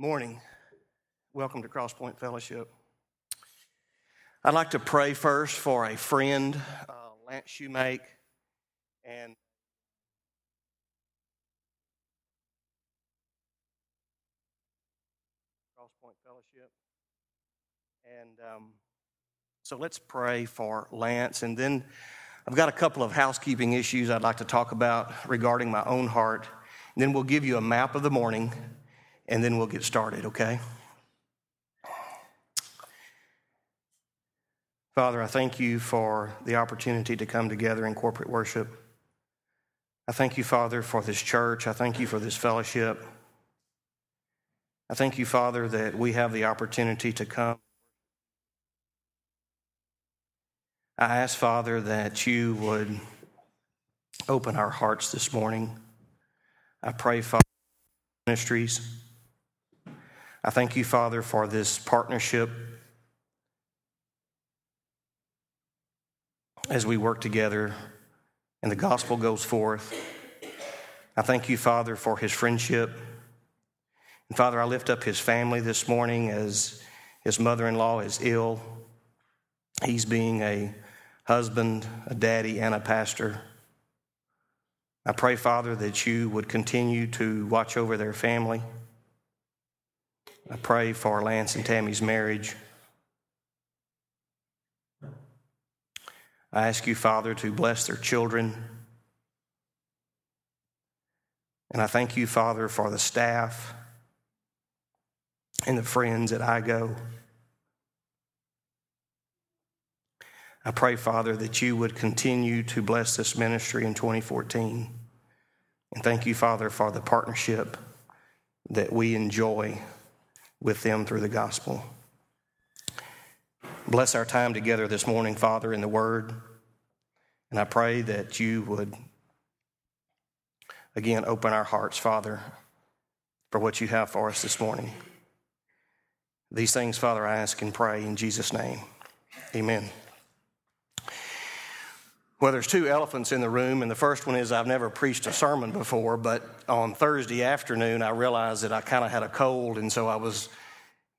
Morning. Welcome to Crosspoint Fellowship. I'd like to pray first for a friend, uh, Lance Shoemake, and Crosspoint Fellowship. And um, so let's pray for Lance. And then I've got a couple of housekeeping issues I'd like to talk about regarding my own heart. And then we'll give you a map of the morning and then we'll get started, okay? Father, I thank you for the opportunity to come together in corporate worship. I thank you, Father, for this church. I thank you for this fellowship. I thank you, Father, that we have the opportunity to come. I ask, Father, that you would open our hearts this morning. I pray, Father, ministries. I thank you, Father, for this partnership as we work together and the gospel goes forth. I thank you, Father, for his friendship. And Father, I lift up his family this morning as his mother in law is ill. He's being a husband, a daddy, and a pastor. I pray, Father, that you would continue to watch over their family. I pray for Lance and Tammy's marriage. I ask you, Father, to bless their children. And I thank you, Father, for the staff and the friends at IGO. I pray, Father, that you would continue to bless this ministry in 2014. And thank you, Father, for the partnership that we enjoy with them through the gospel. Bless our time together this morning, Father, in the Word. And I pray that you would, again, open our hearts, Father, for what you have for us this morning. These things, Father, I ask and pray in Jesus' name. Amen. Well, there's two elephants in the room, and the first one is I've never preached a sermon before, but on Thursday afternoon, I realized that I kind of had a cold, and so I was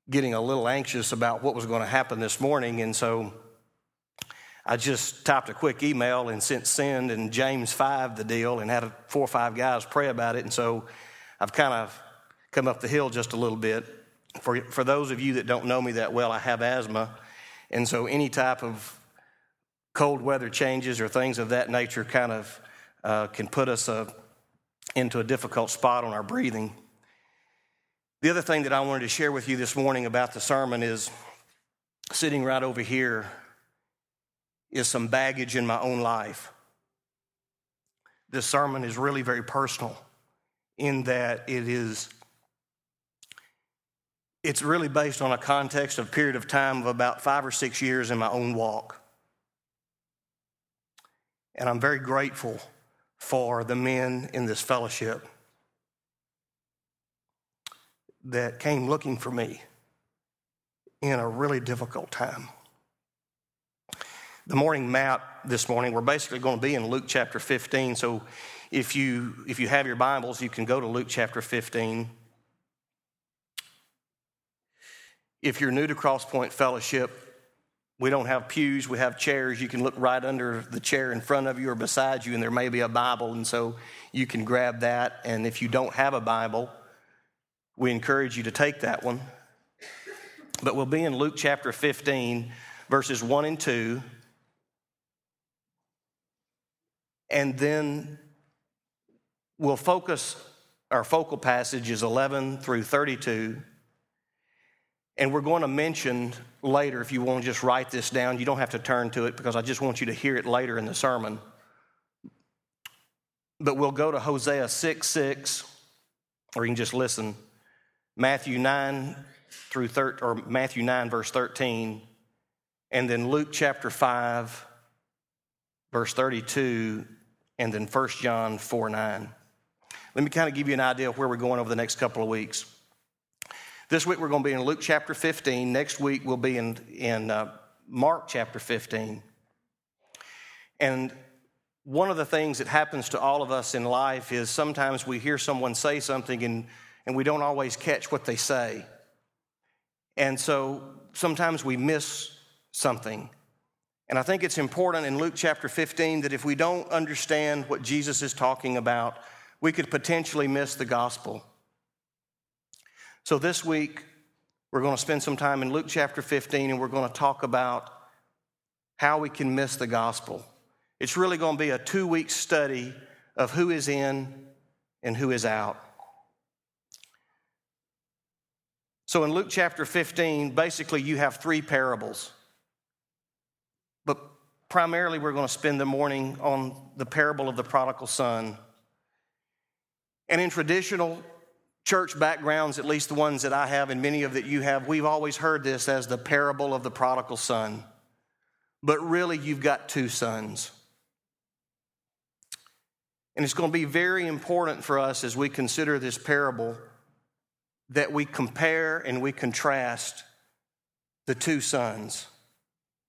getting a little anxious about what was going to happen this morning, and so I just typed a quick email and sent send and James 5 the deal and had four or five guys pray about it, and so I've kind of come up the hill just a little bit. For, for those of you that don't know me that well, I have asthma, and so any type of cold weather changes or things of that nature kind of uh, can put us uh, into a difficult spot on our breathing. The other thing that I wanted to share with you this morning about the sermon is sitting right over here is some baggage in my own life. This sermon is really very personal in that it is it's really based on a context of period of time of about 5 or 6 years in my own walk. And I'm very grateful for the men in this fellowship that came looking for me in a really difficult time. The morning map this morning, we're basically going to be in Luke chapter 15. So if you if you have your Bibles, you can go to Luke chapter 15. If you're new to Crosspoint Fellowship, we don't have pews, we have chairs. You can look right under the chair in front of you or beside you, and there may be a Bible, and so you can grab that. And if you don't have a Bible, we encourage you to take that one. But we'll be in Luke chapter 15, verses 1 and 2. And then we'll focus, our focal passage is 11 through 32. And we're going to mention later, if you want to just write this down, you don't have to turn to it because I just want you to hear it later in the sermon. But we'll go to Hosea 6 6, or you can just listen. Matthew 9 through 13, or Matthew 9, verse 13, and then Luke chapter 5, verse 32, and then 1 John 4 9. Let me kind of give you an idea of where we're going over the next couple of weeks. This week we're going to be in Luke chapter 15. Next week we'll be in, in uh, Mark chapter 15. And one of the things that happens to all of us in life is sometimes we hear someone say something and and we don't always catch what they say. And so sometimes we miss something. And I think it's important in Luke chapter 15 that if we don't understand what Jesus is talking about, we could potentially miss the gospel. So this week, we're going to spend some time in Luke chapter 15 and we're going to talk about how we can miss the gospel. It's really going to be a two week study of who is in and who is out. So in Luke chapter 15, basically you have three parables. But primarily we're going to spend the morning on the parable of the prodigal son. And in traditional church backgrounds, at least the ones that I have and many of that you have, we've always heard this as the parable of the prodigal son. But really, you've got two sons. And it's going to be very important for us as we consider this parable that we compare and we contrast the two sons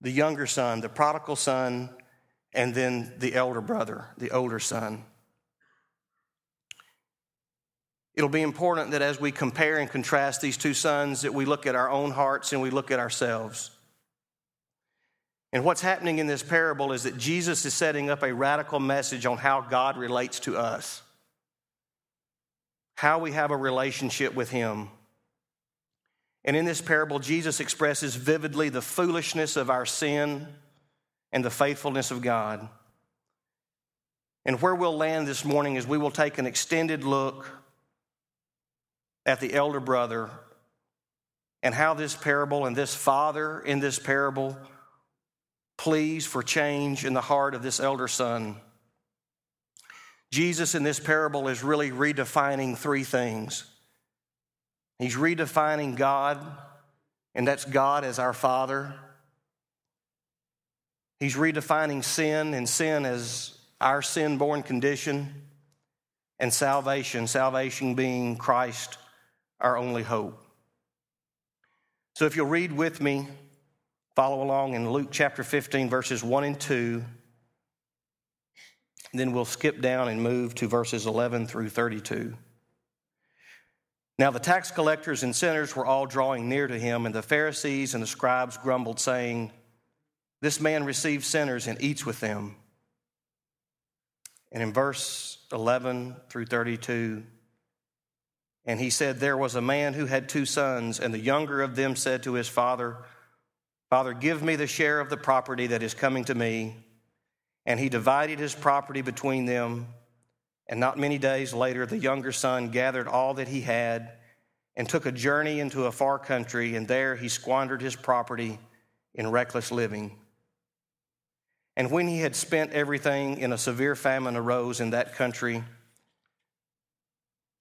the younger son, the prodigal son, and then the elder brother, the older son. It'll be important that as we compare and contrast these two sons that we look at our own hearts and we look at ourselves. And what's happening in this parable is that Jesus is setting up a radical message on how God relates to us, how we have a relationship with Him. And in this parable, Jesus expresses vividly the foolishness of our sin and the faithfulness of God. And where we'll land this morning is we will take an extended look at the elder brother and how this parable and this father in this parable pleas for change in the heart of this elder son. Jesus in this parable is really redefining three things. He's redefining God, and that's God as our Father. He's redefining sin and sin as our sin born condition, and salvation, salvation being Christ, our only hope. So if you'll read with me Follow along in Luke chapter 15, verses 1 and 2. Then we'll skip down and move to verses 11 through 32. Now the tax collectors and sinners were all drawing near to him, and the Pharisees and the scribes grumbled, saying, This man receives sinners and eats with them. And in verse 11 through 32, and he said, There was a man who had two sons, and the younger of them said to his father, Father, give me the share of the property that is coming to me. And he divided his property between them. And not many days later, the younger son gathered all that he had and took a journey into a far country, and there he squandered his property in reckless living. And when he had spent everything, in a severe famine arose in that country,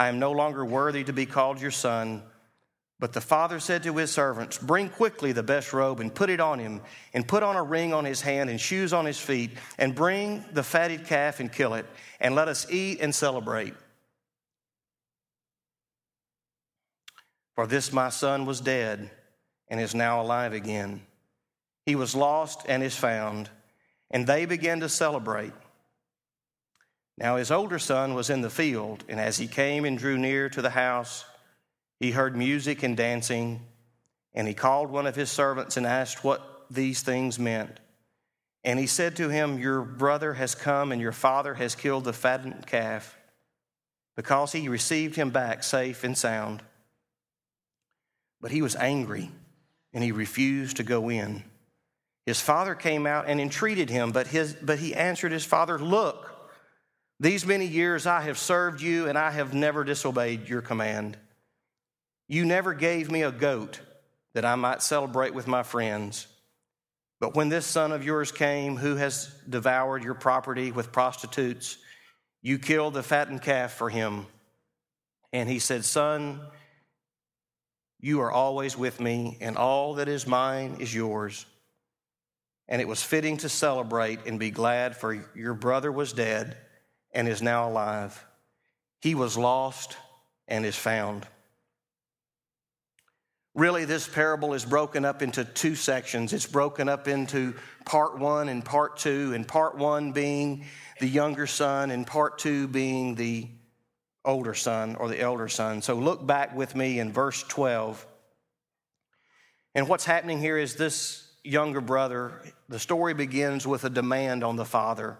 I am no longer worthy to be called your son. But the father said to his servants, Bring quickly the best robe and put it on him, and put on a ring on his hand and shoes on his feet, and bring the fatted calf and kill it, and let us eat and celebrate. For this my son was dead and is now alive again. He was lost and is found. And they began to celebrate. Now his older son was in the field, and as he came and drew near to the house, he heard music and dancing, and he called one of his servants and asked what these things meant. And he said to him, Your brother has come, and your father has killed the fattened calf, because he received him back safe and sound. But he was angry and he refused to go in. His father came out and entreated him, but, his, but he answered his father, Look, these many years I have served you, and I have never disobeyed your command. You never gave me a goat that I might celebrate with my friends. But when this son of yours came, who has devoured your property with prostitutes, you killed the fattened calf for him. And he said, Son, you are always with me, and all that is mine is yours. And it was fitting to celebrate and be glad, for your brother was dead and is now alive. He was lost and is found. Really, this parable is broken up into two sections. It's broken up into part one and part two, and part one being the younger son, and part two being the older son or the elder son. So look back with me in verse 12. And what's happening here is this younger brother, the story begins with a demand on the father.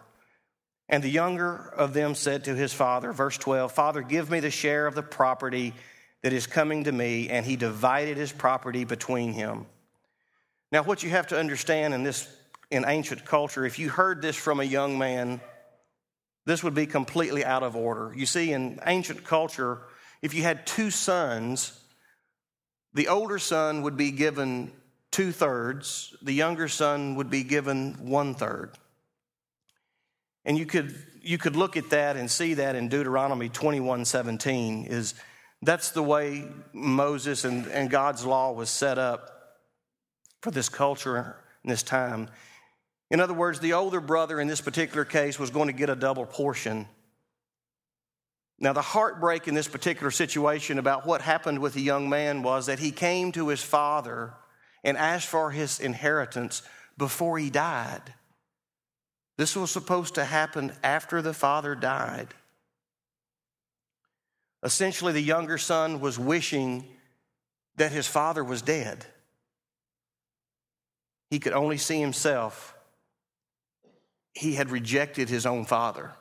And the younger of them said to his father, verse 12, Father, give me the share of the property that is coming to me. And he divided his property between him. Now, what you have to understand in this in ancient culture, if you heard this from a young man, this would be completely out of order. You see, in ancient culture, if you had two sons, the older son would be given two thirds, the younger son would be given one third. And you could, you could look at that and see that in Deuteronomy 21 17 is that's the way Moses and, and God's law was set up for this culture in this time. In other words, the older brother in this particular case was going to get a double portion. Now, the heartbreak in this particular situation about what happened with the young man was that he came to his father and asked for his inheritance before he died. This was supposed to happen after the father died. Essentially, the younger son was wishing that his father was dead. He could only see himself. He had rejected his own father.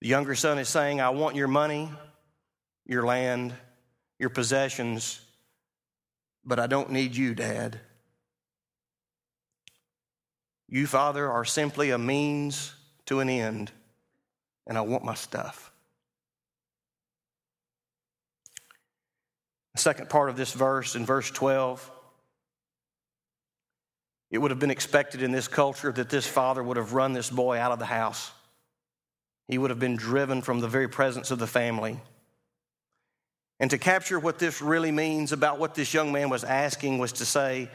The younger son is saying, I want your money, your land, your possessions, but I don't need you, Dad. You, Father, are simply a means to an end, and I want my stuff. The second part of this verse, in verse 12, it would have been expected in this culture that this father would have run this boy out of the house. He would have been driven from the very presence of the family. And to capture what this really means about what this young man was asking was to say,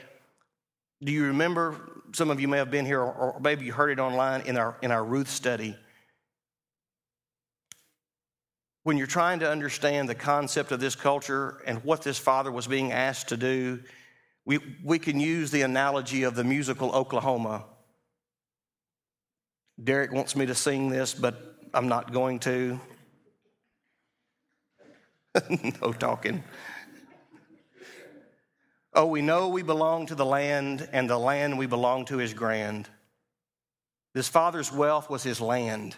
Do you remember? Some of you may have been here, or maybe you heard it online in our, in our Ruth study. When you're trying to understand the concept of this culture and what this father was being asked to do, we, we can use the analogy of the musical Oklahoma. Derek wants me to sing this, but I'm not going to. no talking. Oh, we know we belong to the land, and the land we belong to is grand. This father's wealth was his land,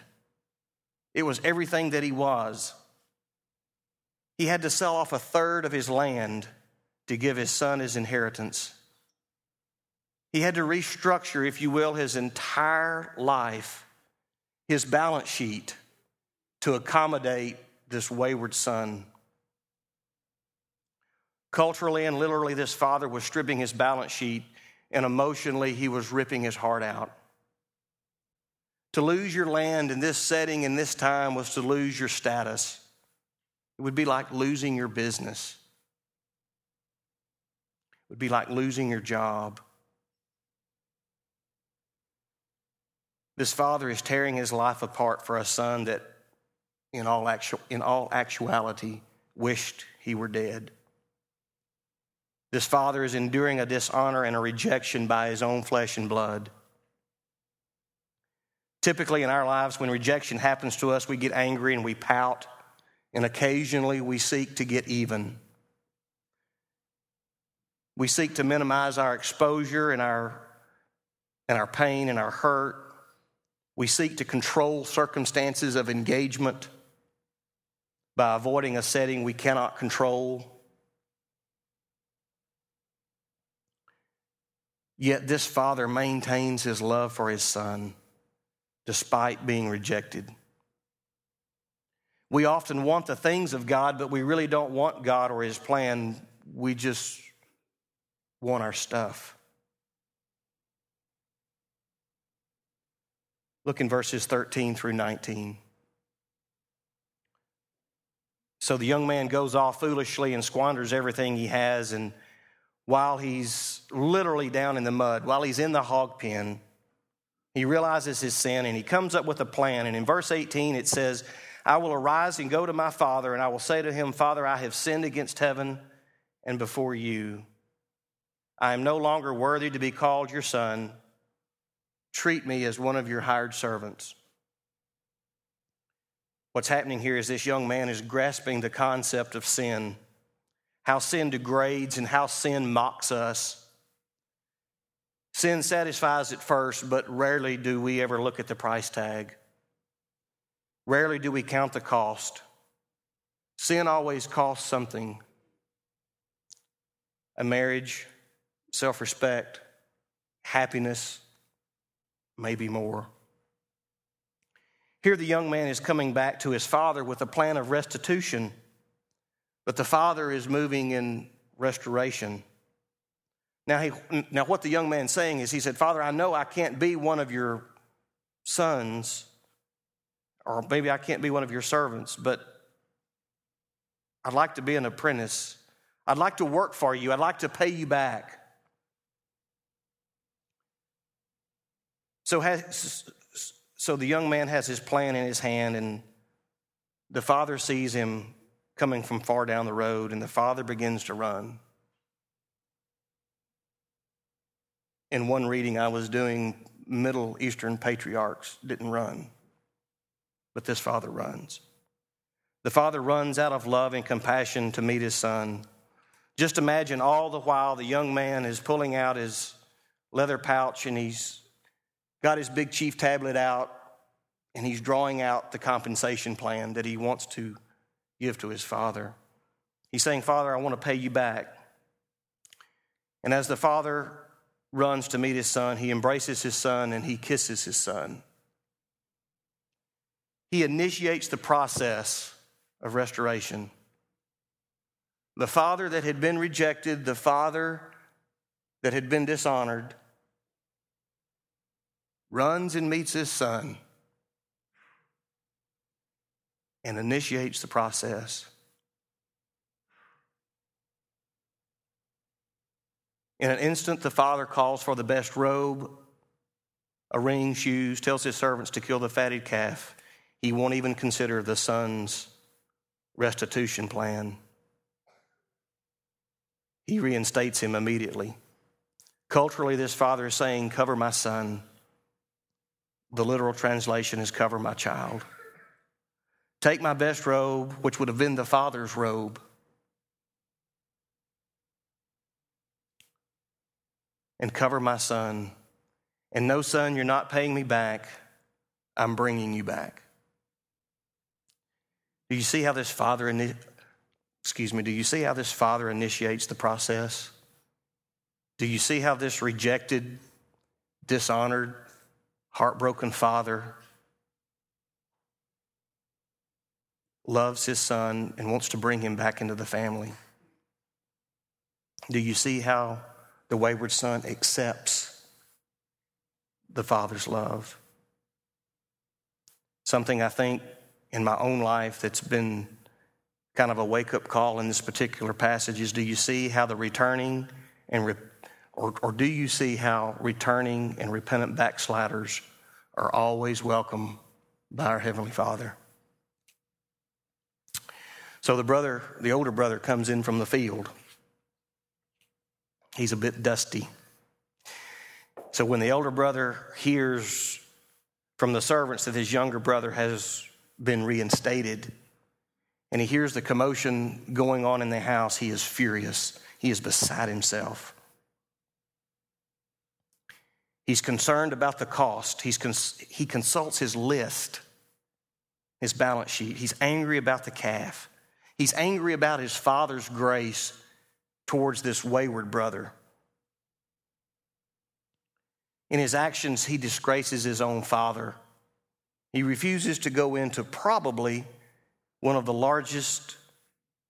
it was everything that he was. He had to sell off a third of his land to give his son his inheritance. He had to restructure, if you will, his entire life, his balance sheet, to accommodate this wayward son. Culturally and literally, this father was stripping his balance sheet, and emotionally, he was ripping his heart out. To lose your land in this setting, in this time, was to lose your status. It would be like losing your business, it would be like losing your job. This father is tearing his life apart for a son that, in all, actu- in all actuality, wished he were dead. This father is enduring a dishonor and a rejection by his own flesh and blood. Typically, in our lives, when rejection happens to us, we get angry and we pout, and occasionally we seek to get even. We seek to minimize our exposure and our, and our pain and our hurt. We seek to control circumstances of engagement by avoiding a setting we cannot control. Yet this father maintains his love for his son despite being rejected. We often want the things of God, but we really don't want God or his plan. We just want our stuff. Look in verses 13 through 19. So the young man goes off foolishly and squanders everything he has. And while he's literally down in the mud, while he's in the hog pen, he realizes his sin and he comes up with a plan. And in verse 18, it says, I will arise and go to my father, and I will say to him, Father, I have sinned against heaven and before you. I am no longer worthy to be called your son. Treat me as one of your hired servants. What's happening here is this young man is grasping the concept of sin, how sin degrades and how sin mocks us. Sin satisfies at first, but rarely do we ever look at the price tag. Rarely do we count the cost. Sin always costs something a marriage, self respect, happiness, maybe more. Here, the young man is coming back to his father with a plan of restitution, but the father is moving in restoration. Now, he, now, what the young man's saying is, he said, Father, I know I can't be one of your sons, or maybe I can't be one of your servants, but I'd like to be an apprentice. I'd like to work for you. I'd like to pay you back. So, has, so the young man has his plan in his hand, and the father sees him coming from far down the road, and the father begins to run. In one reading I was doing, Middle Eastern patriarchs didn't run, but this father runs. The father runs out of love and compassion to meet his son. Just imagine all the while the young man is pulling out his leather pouch and he's got his big chief tablet out and he's drawing out the compensation plan that he wants to give to his father. He's saying, Father, I want to pay you back. And as the father runs to meet his son, he embraces his son and he kisses his son. He initiates the process of restoration. The father that had been rejected, the father that had been dishonored, runs and meets his son and initiates the process. In an instant, the father calls for the best robe, a ring, shoes, tells his servants to kill the fatted calf. He won't even consider the son's restitution plan. He reinstates him immediately. Culturally, this father is saying, Cover my son. The literal translation is cover my child. Take my best robe, which would have been the father's robe, and cover my son. And no, son, you're not paying me back. I'm bringing you back. Do you see how this father, excuse me, do you see how this father initiates the process? Do you see how this rejected, dishonored, heartbroken father loves his son and wants to bring him back into the family. Do you see how the wayward son accepts the father's love? Something I think in my own life that's been kind of a wake up call in this particular passage is do you see how the returning and re- or, or do you see how returning and repentant backsliders are always welcome by our Heavenly Father? So the brother, the older brother, comes in from the field. He's a bit dusty. So when the elder brother hears from the servants that his younger brother has been reinstated, and he hears the commotion going on in the house, he is furious. He is beside himself. He's concerned about the cost. He's cons- he consults his list, his balance sheet. He's angry about the calf. He's angry about his father's grace towards this wayward brother. In his actions, he disgraces his own father. He refuses to go into probably one of the largest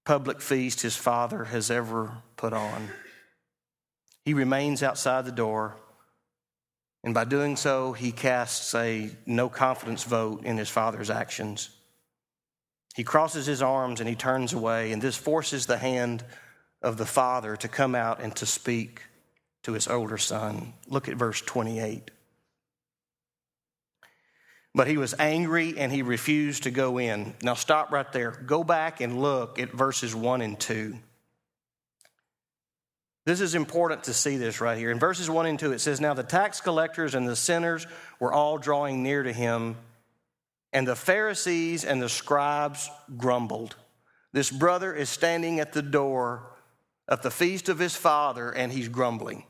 public feasts his father has ever put on. He remains outside the door, and by doing so, he casts a no confidence vote in his father's actions. He crosses his arms and he turns away, and this forces the hand of the father to come out and to speak to his older son. Look at verse 28. But he was angry and he refused to go in. Now, stop right there. Go back and look at verses 1 and 2. This is important to see this right here. In verses 1 and 2, it says, Now the tax collectors and the sinners were all drawing near to him, and the Pharisees and the scribes grumbled. This brother is standing at the door of the feast of his father, and he's grumbling.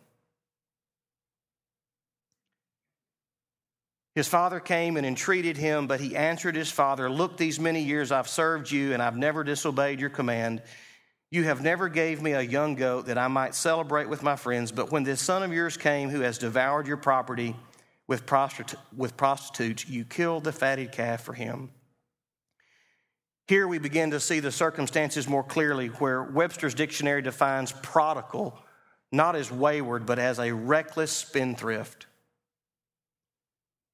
His father came and entreated him, but he answered his father, Look, these many years I've served you, and I've never disobeyed your command. You have never gave me a young goat that I might celebrate with my friends, but when this son of yours came who has devoured your property with, prostitu- with prostitutes, you killed the fatted calf for him. Here we begin to see the circumstances more clearly, where Webster's dictionary defines prodigal not as wayward, but as a reckless spendthrift.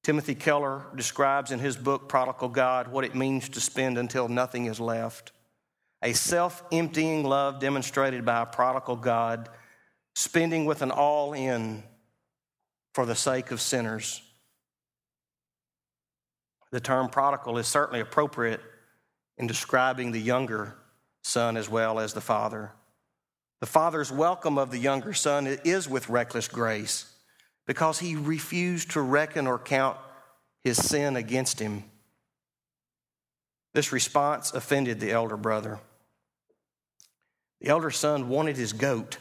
Timothy Keller describes in his book, Prodigal God, what it means to spend until nothing is left. A self emptying love demonstrated by a prodigal God, spending with an all in for the sake of sinners. The term prodigal is certainly appropriate in describing the younger son as well as the father. The father's welcome of the younger son is with reckless grace because he refused to reckon or count his sin against him. This response offended the elder brother. The elder son wanted his goat,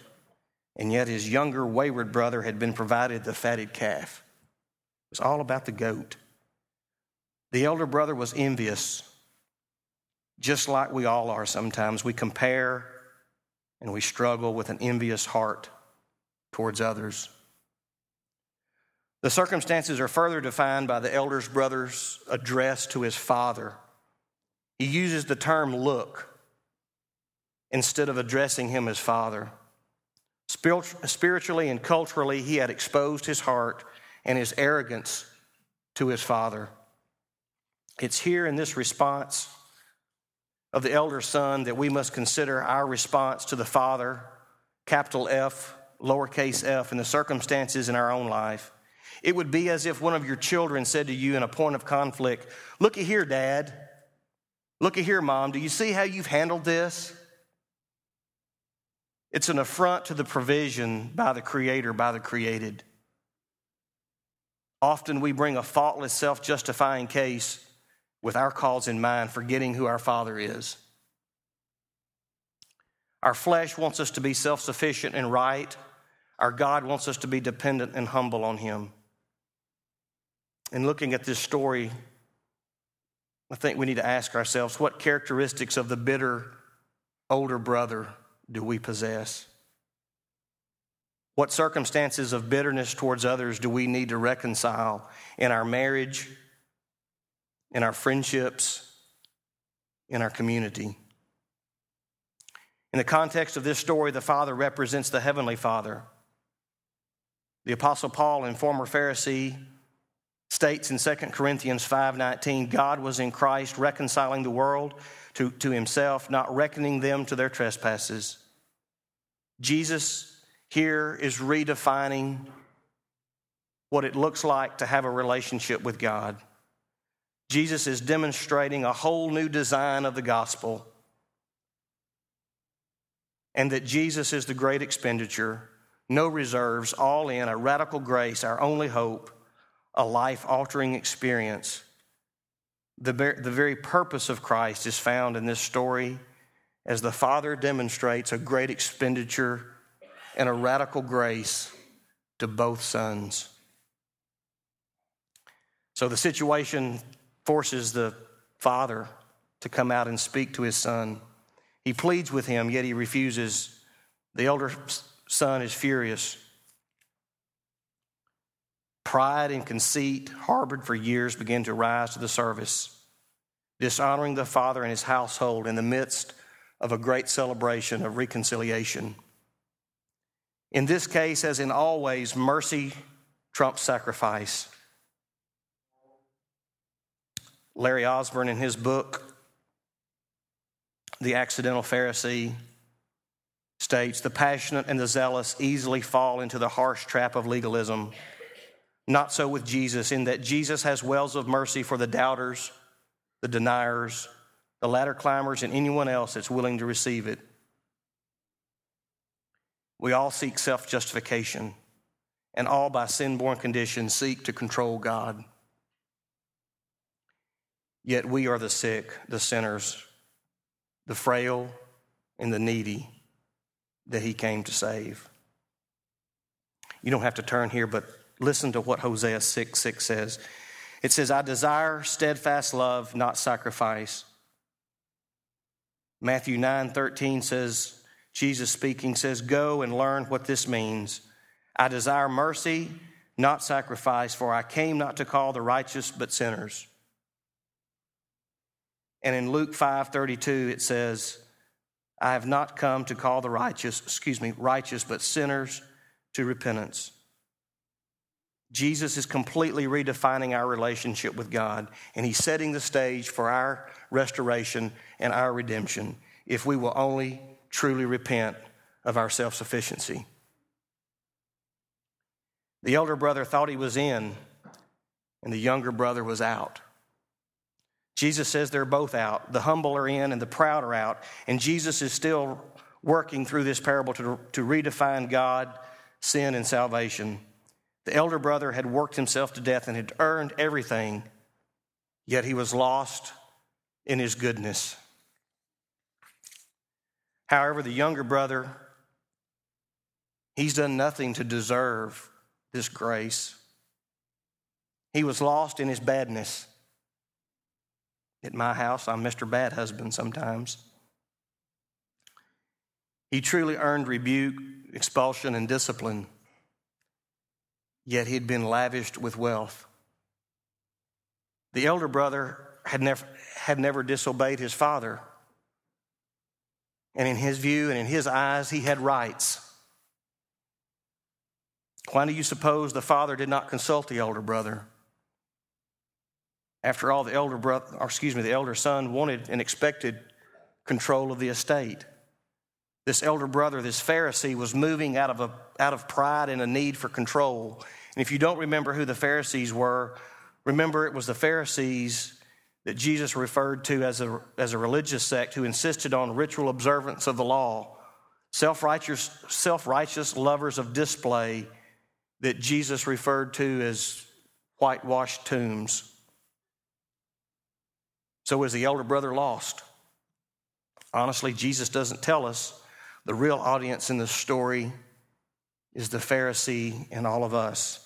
and yet his younger wayward brother had been provided the fatted calf. It was all about the goat. The elder brother was envious, just like we all are sometimes. We compare and we struggle with an envious heart towards others. The circumstances are further defined by the elder's brother's address to his father. He uses the term look instead of addressing him as father. Spiritually and culturally, he had exposed his heart and his arrogance to his father. It's here in this response of the elder son that we must consider our response to the father, capital F, lowercase f, in the circumstances in our own life. It would be as if one of your children said to you in a point of conflict, Looky here, Dad. Looky here, Mom. Do you see how you've handled this? It's an affront to the provision by the Creator, by the created. Often we bring a faultless, self justifying case with our cause in mind, forgetting who our Father is. Our flesh wants us to be self sufficient and right. Our God wants us to be dependent and humble on Him. In looking at this story, I think we need to ask ourselves what characteristics of the bitter older brother do we possess? What circumstances of bitterness towards others do we need to reconcile in our marriage, in our friendships, in our community? In the context of this story, the Father represents the Heavenly Father. The Apostle Paul, and former Pharisee, states in 2 Corinthians 5:19, God was in Christ reconciling the world to, to himself, not reckoning them to their trespasses. Jesus here is redefining what it looks like to have a relationship with God. Jesus is demonstrating a whole new design of the gospel, and that Jesus is the great expenditure, no reserves, all in, a radical grace, our only hope a life altering experience. The, the very purpose of Christ is found in this story as the Father demonstrates a great expenditure and a radical grace to both sons. So the situation forces the Father to come out and speak to his son. He pleads with him, yet he refuses. The elder son is furious Pride and conceit, harbored for years, began to rise to the surface, dishonoring the Father and his household in the midst of a great celebration of reconciliation. In this case, as in always, mercy trumps sacrifice. Larry Osborne, in his book, The Accidental Pharisee, states the passionate and the zealous easily fall into the harsh trap of legalism. Not so with Jesus, in that Jesus has wells of mercy for the doubters, the deniers, the ladder climbers, and anyone else that's willing to receive it. We all seek self justification, and all by sin born condition seek to control God. Yet we are the sick, the sinners, the frail, and the needy that he came to save. You don't have to turn here, but listen to what Hosea 6 6 says. It says, I desire steadfast love, not sacrifice. Matthew 9 13 says, Jesus speaking says, Go and learn what this means. I desire mercy, not sacrifice, for I came not to call the righteous, but sinners. And in Luke 5:32 it says, I have not come to call the righteous, excuse me, righteous, but sinners to repentance. Jesus is completely redefining our relationship with God, and He's setting the stage for our restoration and our redemption if we will only truly repent of our self sufficiency. The elder brother thought he was in, and the younger brother was out. Jesus says they're both out. The humble are in and the proud are out. And Jesus is still working through this parable to, to redefine God, sin, and salvation. The elder brother had worked himself to death and had earned everything, yet he was lost in his goodness. However, the younger brother, he's done nothing to deserve this grace. He was lost in his badness. At my house, I'm Mr. Bad Husband sometimes. He truly earned rebuke, expulsion, and discipline, yet he'd been lavished with wealth. The elder brother had never, had never disobeyed his father. And in his view and in his eyes, he had rights. Why do you suppose the father did not consult the elder brother? After all, the elder brother, or excuse me, the elder son wanted and expected control of the estate. This elder brother, this Pharisee, was moving out of, a, out of pride and a need for control. And if you don't remember who the Pharisees were, remember it was the Pharisees that Jesus referred to as a, as a religious sect who insisted on ritual observance of the law, self righteous, self righteous lovers of display that Jesus referred to as whitewashed tombs. So was the elder brother lost? Honestly, Jesus doesn't tell us. The real audience in this story is the Pharisee and all of us.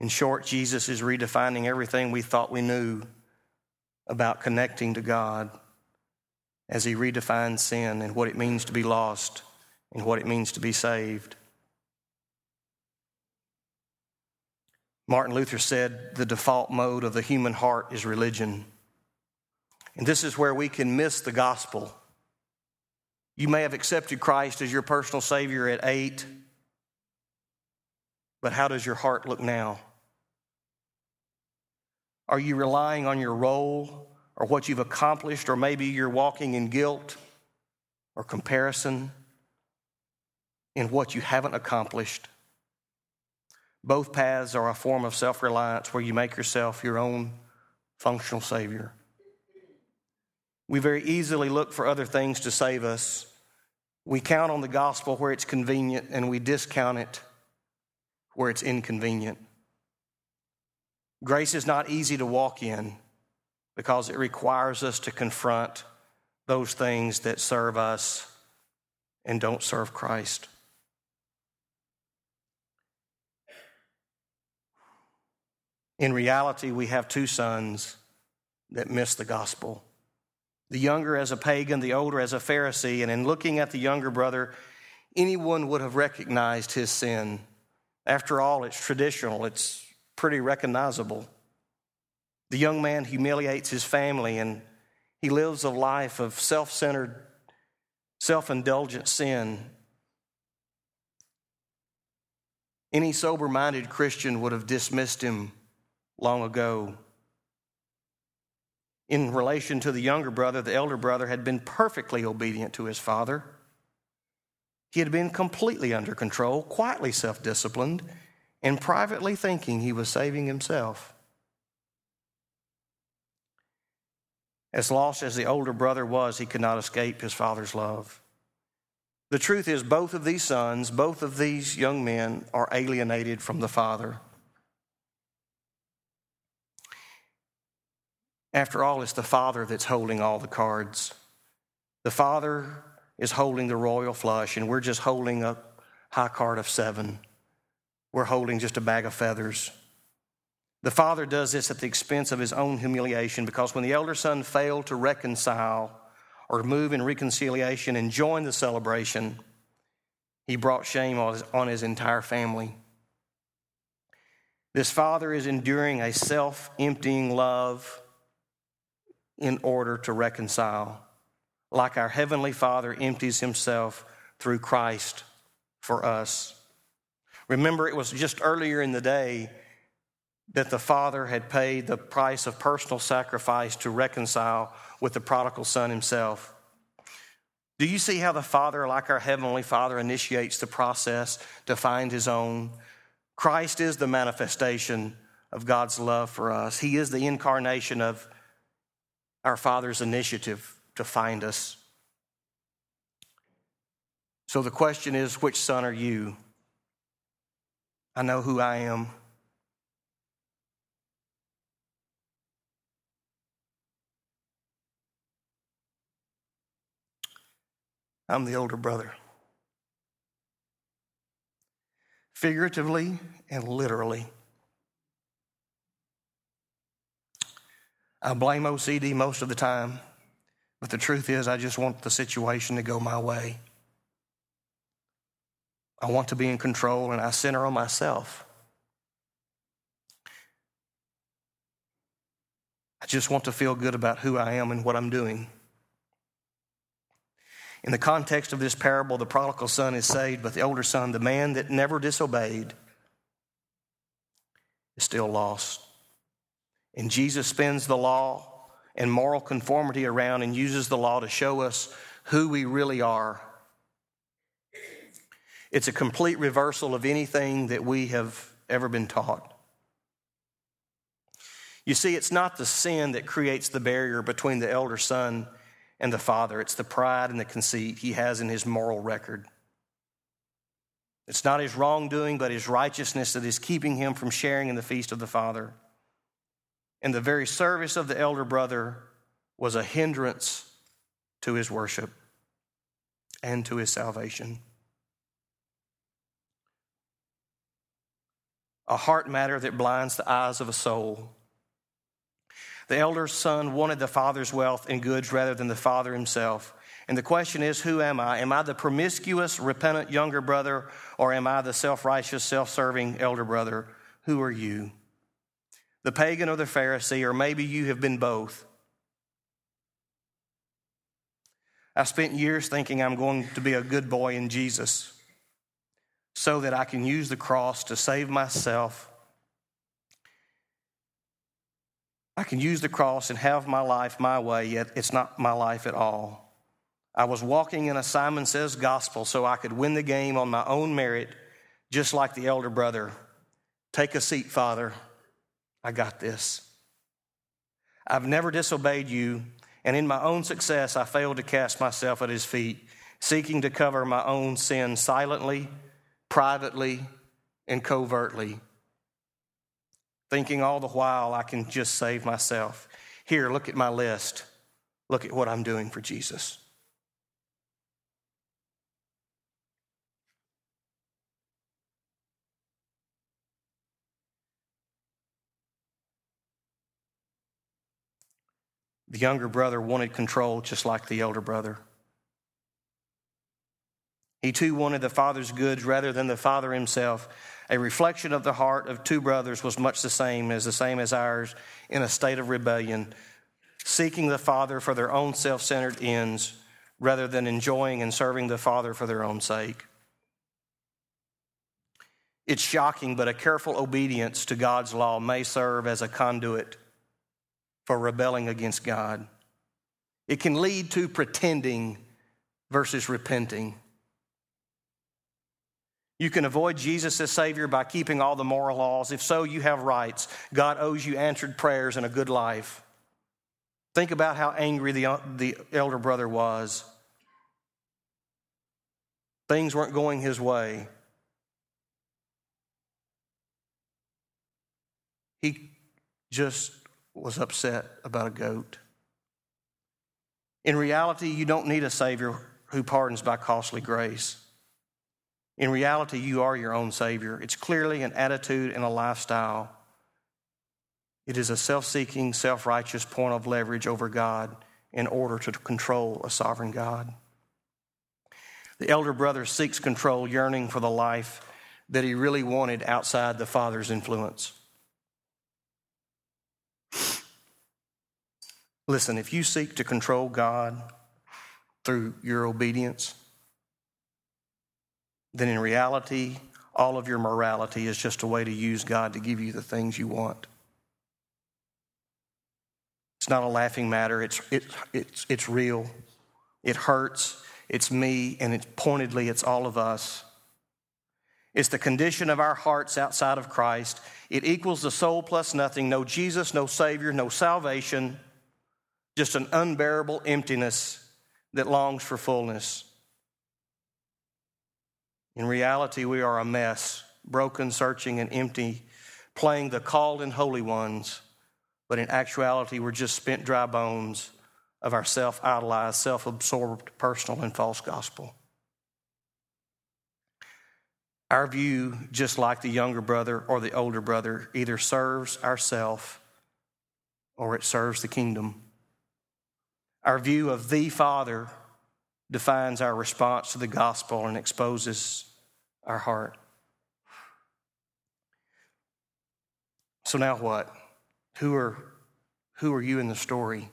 In short, Jesus is redefining everything we thought we knew about connecting to God as he redefines sin and what it means to be lost and what it means to be saved. Martin Luther said the default mode of the human heart is religion. And this is where we can miss the gospel. You may have accepted Christ as your personal Savior at eight, but how does your heart look now? Are you relying on your role or what you've accomplished, or maybe you're walking in guilt or comparison in what you haven't accomplished? Both paths are a form of self reliance where you make yourself your own functional Savior. We very easily look for other things to save us. We count on the gospel where it's convenient and we discount it where it's inconvenient. Grace is not easy to walk in because it requires us to confront those things that serve us and don't serve Christ. In reality, we have two sons that miss the gospel the younger as a pagan, the older as a Pharisee. And in looking at the younger brother, anyone would have recognized his sin. After all, it's traditional, it's pretty recognizable. The young man humiliates his family and he lives a life of self centered, self indulgent sin. Any sober minded Christian would have dismissed him long ago. In relation to the younger brother, the elder brother had been perfectly obedient to his father. He had been completely under control, quietly self disciplined, and privately thinking he was saving himself. As lost as the older brother was, he could not escape his father's love. The truth is, both of these sons, both of these young men, are alienated from the father. After all, it's the father that's holding all the cards. The father is holding the royal flush, and we're just holding a high card of seven. We're holding just a bag of feathers. The father does this at the expense of his own humiliation because when the elder son failed to reconcile or move in reconciliation and join the celebration, he brought shame on his, on his entire family. This father is enduring a self emptying love in order to reconcile, like our Heavenly Father empties himself through Christ for us. Remember, it was just earlier in the day that the father had paid the price of personal sacrifice to reconcile with the prodigal son himself. Do you see how the Father, like our Heavenly Father, initiates the process to find His own? Christ is the manifestation of God's love for us. He is the incarnation of our Father's initiative to find us. So the question is which son are you? I know who I am. I'm the older brother. Figuratively and literally. I blame OCD most of the time, but the truth is, I just want the situation to go my way. I want to be in control, and I center on myself. I just want to feel good about who I am and what I'm doing. In the context of this parable, the prodigal son is saved, but the older son, the man that never disobeyed, is still lost. And Jesus spins the law and moral conformity around and uses the law to show us who we really are. It's a complete reversal of anything that we have ever been taught. You see, it's not the sin that creates the barrier between the elder son and the Father. It's the pride and the conceit he has in his moral record. It's not his wrongdoing, but his righteousness that is keeping him from sharing in the feast of the Father. And the very service of the elder brother was a hindrance to his worship and to his salvation. A heart matter that blinds the eyes of a soul the elder son wanted the father's wealth and goods rather than the father himself. And the question is, who am I? Am I the promiscuous, repentant younger brother, or am I the self righteous, self serving elder brother? Who are you? The pagan or the Pharisee, or maybe you have been both. I spent years thinking I'm going to be a good boy in Jesus so that I can use the cross to save myself I can use the cross and have my life my way, yet it's not my life at all. I was walking in a Simon Says gospel so I could win the game on my own merit, just like the elder brother. Take a seat, Father. I got this. I've never disobeyed you, and in my own success, I failed to cast myself at his feet, seeking to cover my own sin silently, privately, and covertly thinking all the while I can just save myself. Here, look at my list. Look at what I'm doing for Jesus. The younger brother wanted control just like the elder brother. He too wanted the father's goods rather than the father himself. A reflection of the heart of two brothers was much the same as the same as ours in a state of rebellion, seeking the father for their own self centered ends rather than enjoying and serving the father for their own sake. It's shocking, but a careful obedience to God's law may serve as a conduit for rebelling against God. It can lead to pretending versus repenting. You can avoid Jesus as Savior by keeping all the moral laws. If so, you have rights. God owes you answered prayers and a good life. Think about how angry the, the elder brother was. Things weren't going his way. He just was upset about a goat. In reality, you don't need a Savior who pardons by costly grace. In reality, you are your own Savior. It's clearly an attitude and a lifestyle. It is a self seeking, self righteous point of leverage over God in order to control a sovereign God. The elder brother seeks control, yearning for the life that he really wanted outside the father's influence. Listen, if you seek to control God through your obedience, then in reality, all of your morality is just a way to use God to give you the things you want. It's not a laughing matter, it's, it, it's, it's real. It hurts, it's me, and it's pointedly, it's all of us. It's the condition of our hearts outside of Christ. It equals the soul plus nothing no Jesus, no Savior, no salvation, just an unbearable emptiness that longs for fullness. In reality, we are a mess, broken, searching, and empty, playing the called and holy ones, but in actuality, we're just spent dry bones of our self idolized, self absorbed, personal, and false gospel. Our view, just like the younger brother or the older brother, either serves ourself or it serves the kingdom. Our view of the Father defines our response to the gospel and exposes our heart. So now what? Who are who are you in the story?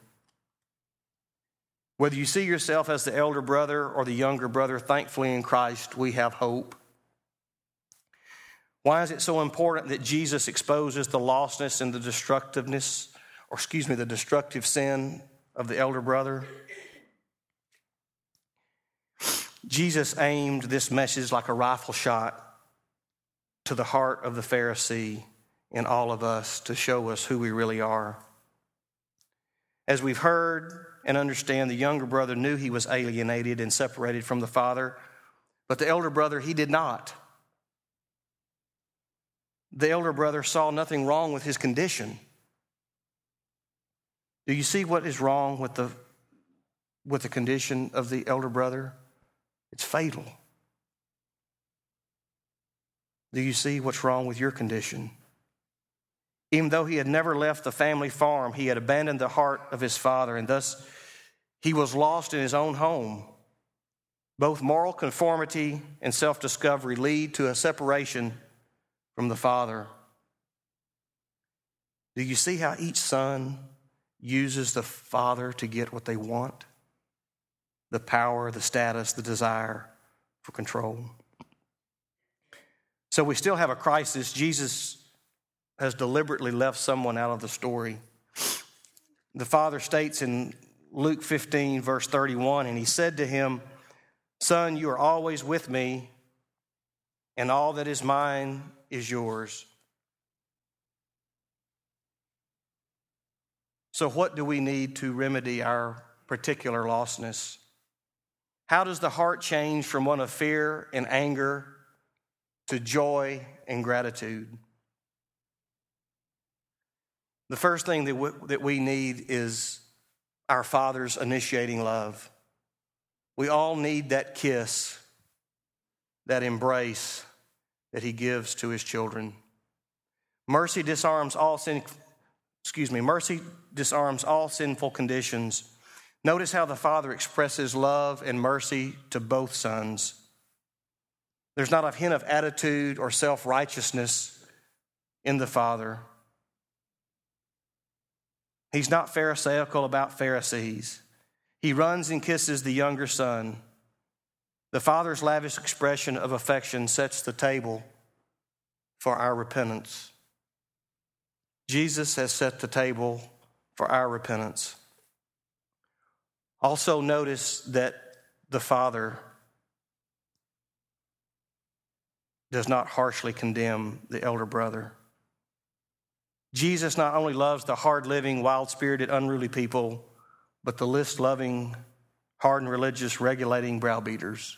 Whether you see yourself as the elder brother or the younger brother, thankfully in Christ we have hope. Why is it so important that Jesus exposes the lostness and the destructiveness, or excuse me, the destructive sin of the elder brother? Jesus aimed this message like a rifle shot to the heart of the Pharisee in all of us to show us who we really are. As we've heard and understand, the younger brother knew he was alienated and separated from the father, but the elder brother, he did not. The elder brother saw nothing wrong with his condition. Do you see what is wrong with the, with the condition of the elder brother? It's fatal. Do you see what's wrong with your condition? Even though he had never left the family farm, he had abandoned the heart of his father, and thus he was lost in his own home. Both moral conformity and self discovery lead to a separation from the father. Do you see how each son uses the father to get what they want? the power, the status, the desire for control. So we still have a crisis. Jesus has deliberately left someone out of the story. The Father states in Luke 15, verse 31, and he said to him, Son, you are always with me, and all that is mine is yours. So, what do we need to remedy our particular lostness? How does the heart change from one of fear and anger to joy and gratitude? The first thing that we, that we need is our Father's initiating love. We all need that kiss, that embrace that He gives to His children. Mercy disarms all sin, excuse me, mercy disarms all sinful conditions Notice how the father expresses love and mercy to both sons. There's not a hint of attitude or self righteousness in the Father. He's not Pharisaical about Pharisees. He runs and kisses the younger son. The Father's lavish expression of affection sets the table for our repentance. Jesus has set the table for our repentance. Also, notice that the Father does not harshly condemn the elder brother. Jesus not only loves the hard living, wild spirited, unruly people, but the list loving, hardened religious, regulating browbeaters.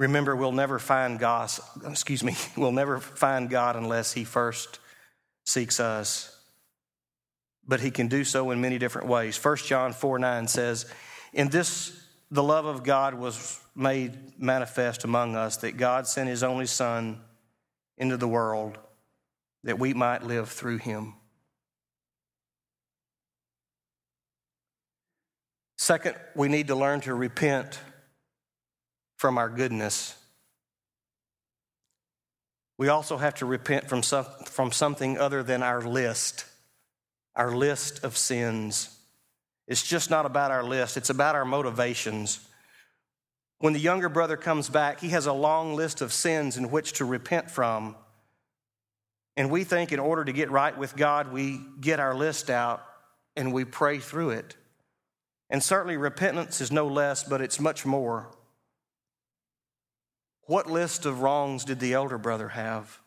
Remember, we'll never find God, excuse me, we'll never find God unless He first seeks us. But He can do so in many different ways. 1 John 4 9 says, In this the love of God was made manifest among us, that God sent His only Son into the world that we might live through him. Second, we need to learn to repent from our goodness. We also have to repent from, some, from something other than our list, our list of sins. It's just not about our list, it's about our motivations. When the younger brother comes back, he has a long list of sins in which to repent from. And we think in order to get right with God, we get our list out and we pray through it. And certainly repentance is no less, but it's much more. What list of wrongs did the elder brother have?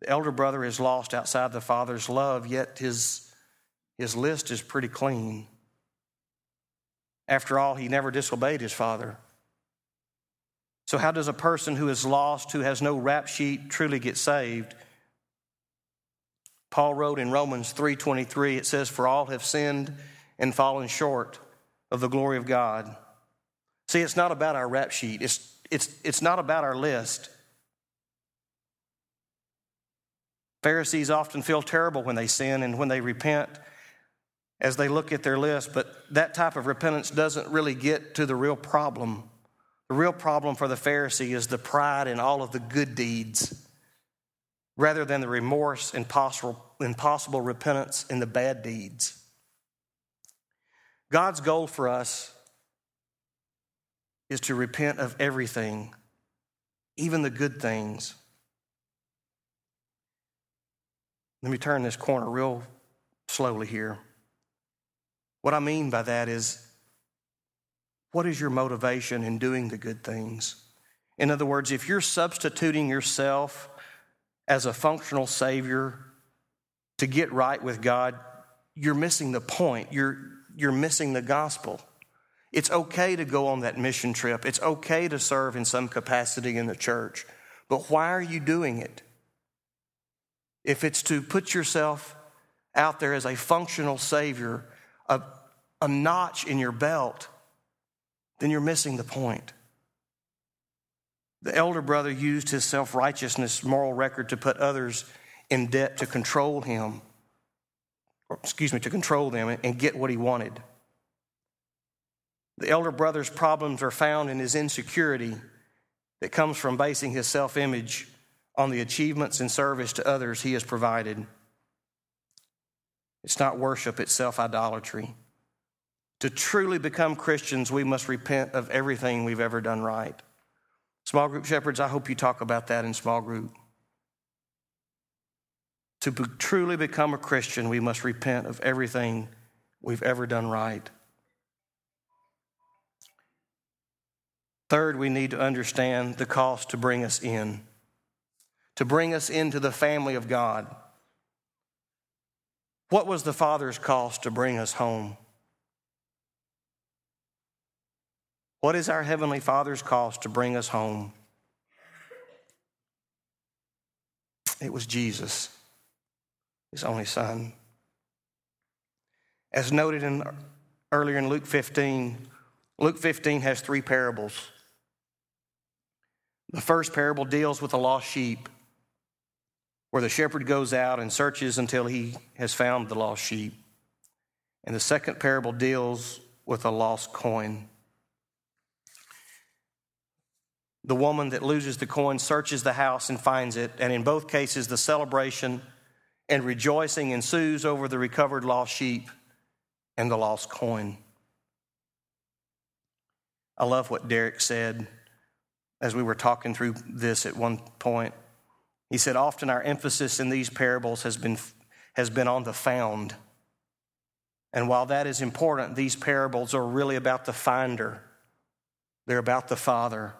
The elder brother is lost outside the father's love, yet his, his list is pretty clean. After all, he never disobeyed his father. So, how does a person who is lost, who has no rap sheet, truly get saved? Paul wrote in Romans 3:23 it says for all have sinned and fallen short of the glory of God. See, it's not about our rap sheet. It's it's it's not about our list. Pharisees often feel terrible when they sin and when they repent as they look at their list, but that type of repentance doesn't really get to the real problem. The real problem for the Pharisee is the pride in all of the good deeds rather than the remorse and possible, impossible repentance in the bad deeds. God's goal for us is to repent of everything, even the good things. Let me turn this corner real slowly here. What I mean by that is, what is your motivation in doing the good things? In other words, if you're substituting yourself as a functional Savior to get right with God, you're missing the point. You're, you're missing the gospel. It's okay to go on that mission trip. It's okay to serve in some capacity in the church. But why are you doing it? If it's to put yourself out there as a functional Savior a, a notch in your belt, then you're missing the point. The elder brother used his self righteousness moral record to put others in debt to control him, or excuse me, to control them and get what he wanted. The elder brother's problems are found in his insecurity that comes from basing his self image on the achievements and service to others he has provided. It's not worship, it's self idolatry. To truly become Christians, we must repent of everything we've ever done right. Small group shepherds, I hope you talk about that in small group. To be, truly become a Christian, we must repent of everything we've ever done right. Third, we need to understand the cost to bring us in, to bring us into the family of God. What was the Father's cost to bring us home? What is our Heavenly Father's cost to bring us home? It was Jesus, His only Son. As noted in, earlier in Luke 15, Luke 15 has three parables. The first parable deals with the lost sheep where the shepherd goes out and searches until he has found the lost sheep. And the second parable deals with a lost coin. The woman that loses the coin searches the house and finds it, and in both cases, the celebration and rejoicing ensues over the recovered lost sheep and the lost coin. I love what Derek said as we were talking through this at one point. He said, Often our emphasis in these parables has been, has been on the found. And while that is important, these parables are really about the finder, they're about the Father.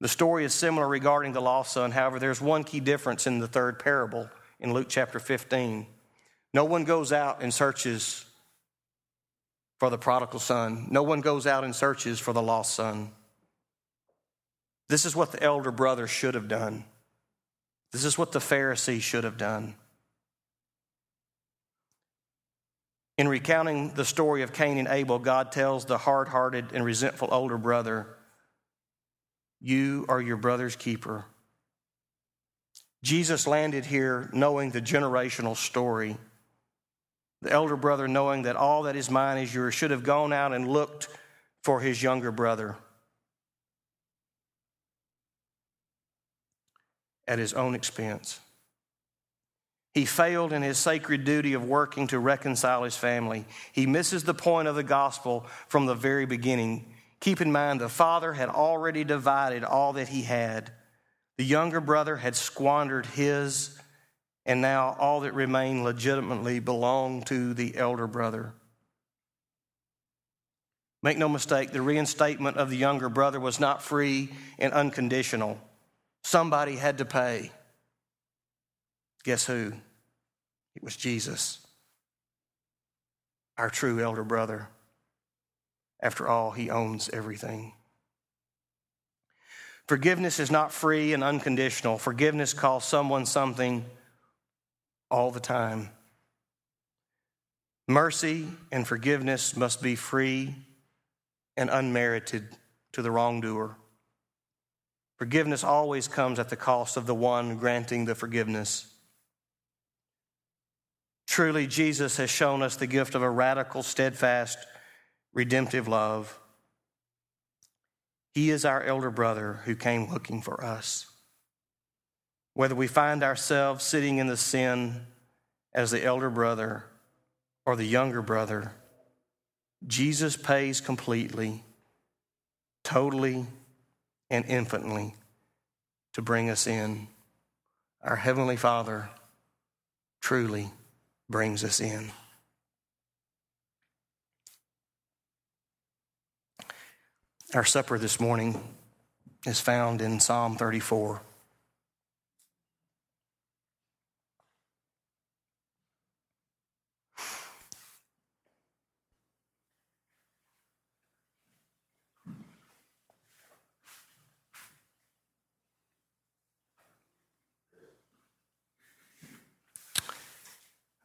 The story is similar regarding the lost son. However, there's one key difference in the third parable in Luke chapter 15. No one goes out and searches for the prodigal son, no one goes out and searches for the lost son. This is what the elder brother should have done. This is what the Pharisee should have done. In recounting the story of Cain and Abel, God tells the hard hearted and resentful older brother, You are your brother's keeper. Jesus landed here knowing the generational story. The elder brother, knowing that all that is mine is yours, should have gone out and looked for his younger brother. At his own expense. He failed in his sacred duty of working to reconcile his family. He misses the point of the gospel from the very beginning. Keep in mind, the father had already divided all that he had. The younger brother had squandered his, and now all that remained legitimately belonged to the elder brother. Make no mistake, the reinstatement of the younger brother was not free and unconditional. Somebody had to pay. Guess who? It was Jesus, our true elder brother. After all, he owns everything. Forgiveness is not free and unconditional. Forgiveness costs someone something all the time. Mercy and forgiveness must be free and unmerited to the wrongdoer. Forgiveness always comes at the cost of the one granting the forgiveness. Truly, Jesus has shown us the gift of a radical, steadfast, redemptive love. He is our elder brother who came looking for us. Whether we find ourselves sitting in the sin as the elder brother or the younger brother, Jesus pays completely, totally, and infinitely to bring us in. Our Heavenly Father truly brings us in. Our supper this morning is found in Psalm 34.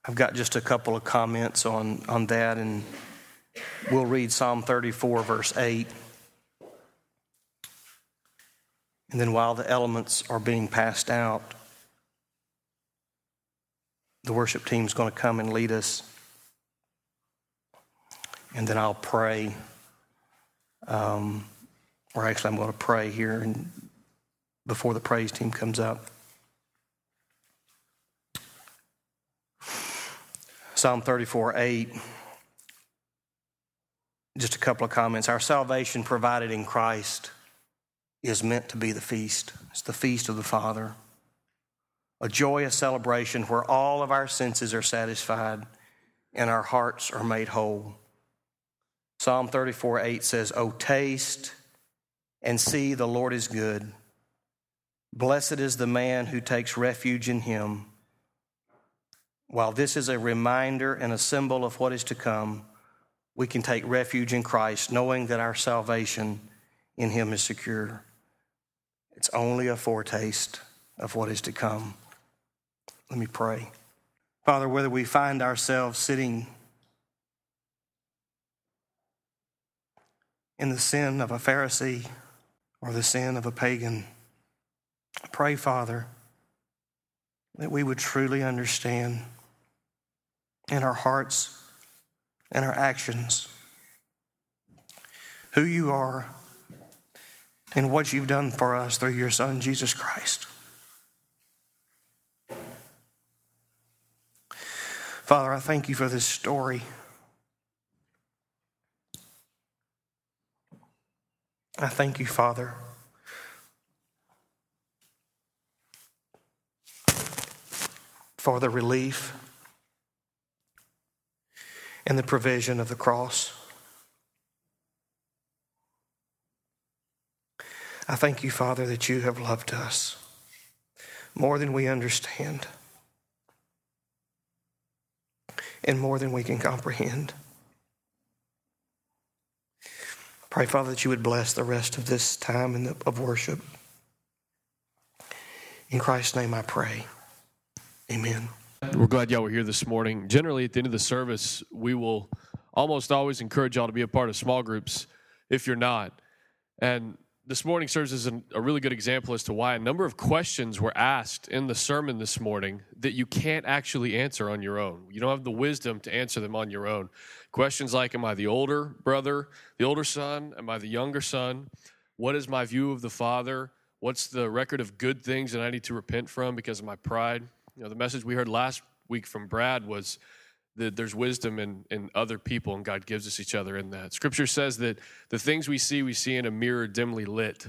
I've got just a couple of comments on, on that, and we'll read Psalm 34, verse 8. And then while the elements are being passed out, the worship team is going to come and lead us. And then I'll pray. Um, or actually, I'm going to pray here and before the praise team comes up. Psalm 34 8. Just a couple of comments. Our salvation provided in Christ is meant to be the feast. It's the feast of the Father. A joyous celebration where all of our senses are satisfied and our hearts are made whole. Psalm 34 8 says, Oh, taste and see the Lord is good. Blessed is the man who takes refuge in him. While this is a reminder and a symbol of what is to come, we can take refuge in Christ, knowing that our salvation in Him is secure. It's only a foretaste of what is to come. Let me pray. Father, whether we find ourselves sitting in the sin of a Pharisee or the sin of a pagan, pray, Father, that we would truly understand and our hearts and our actions, who you are, and what you've done for us through your Son, Jesus Christ. Father, I thank you for this story. I thank you, Father. For the relief and the provision of the cross. I thank you, Father, that you have loved us more than we understand and more than we can comprehend. Pray, Father, that you would bless the rest of this time of worship. In Christ's name I pray. Amen. We're glad y'all were here this morning. Generally, at the end of the service, we will almost always encourage y'all to be a part of small groups if you're not. And this morning serves as an, a really good example as to why a number of questions were asked in the sermon this morning that you can't actually answer on your own. You don't have the wisdom to answer them on your own. Questions like Am I the older brother, the older son? Am I the younger son? What is my view of the father? What's the record of good things that I need to repent from because of my pride? You know, the message we heard last week from Brad was that there's wisdom in, in other people and God gives us each other in that. Scripture says that the things we see, we see in a mirror dimly lit.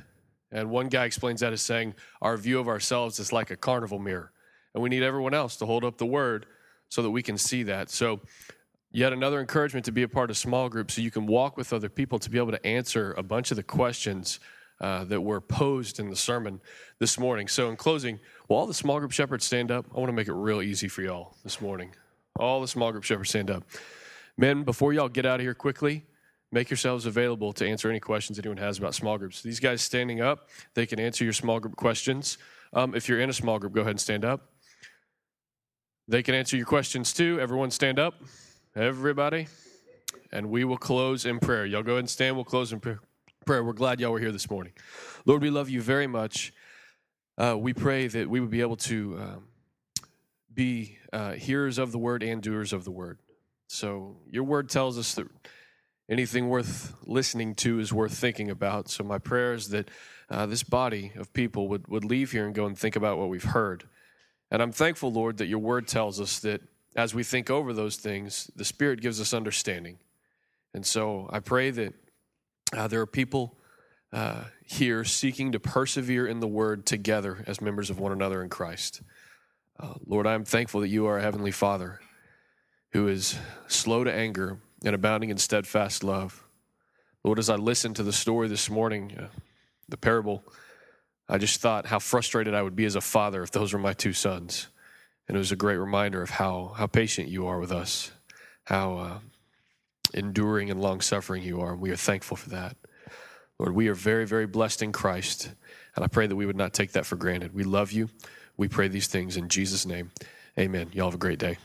And one guy explains that as saying, Our view of ourselves is like a carnival mirror. And we need everyone else to hold up the word so that we can see that. So, yet another encouragement to be a part of small groups so you can walk with other people to be able to answer a bunch of the questions uh, that were posed in the sermon this morning. So, in closing, will all the small group shepherds stand up? I want to make it real easy for y'all this morning. All the small group shepherds stand up. Men, before y'all get out of here quickly, make yourselves available to answer any questions anyone has about small groups. These guys standing up, they can answer your small group questions. Um, if you're in a small group, go ahead and stand up. They can answer your questions too. Everyone stand up. Everybody. And we will close in prayer. Y'all go ahead and stand. We'll close in prayer. We're glad y'all were here this morning. Lord, we love you very much. Uh, we pray that we would be able to um, be uh, hearers of the word and doers of the word. So your word tells us that anything worth listening to is worth thinking about. So my prayer is that uh, this body of people would, would leave here and go and think about what we've heard. And I'm thankful, Lord, that your word tells us that as we think over those things, the Spirit gives us understanding. And so I pray that uh, there are people uh, here seeking to persevere in the word together as members of one another in Christ. Uh, Lord, I am thankful that you are a heavenly Father who is slow to anger and abounding in steadfast love. Lord, as I listened to the story this morning, uh, the parable, I just thought how frustrated I would be as a father if those were my two sons. And it was a great reminder of how, how patient you are with us, how uh, enduring and long suffering you are. And we are thankful for that. Lord, we are very, very blessed in Christ. And I pray that we would not take that for granted. We love you. We pray these things in Jesus' name. Amen. Y'all have a great day.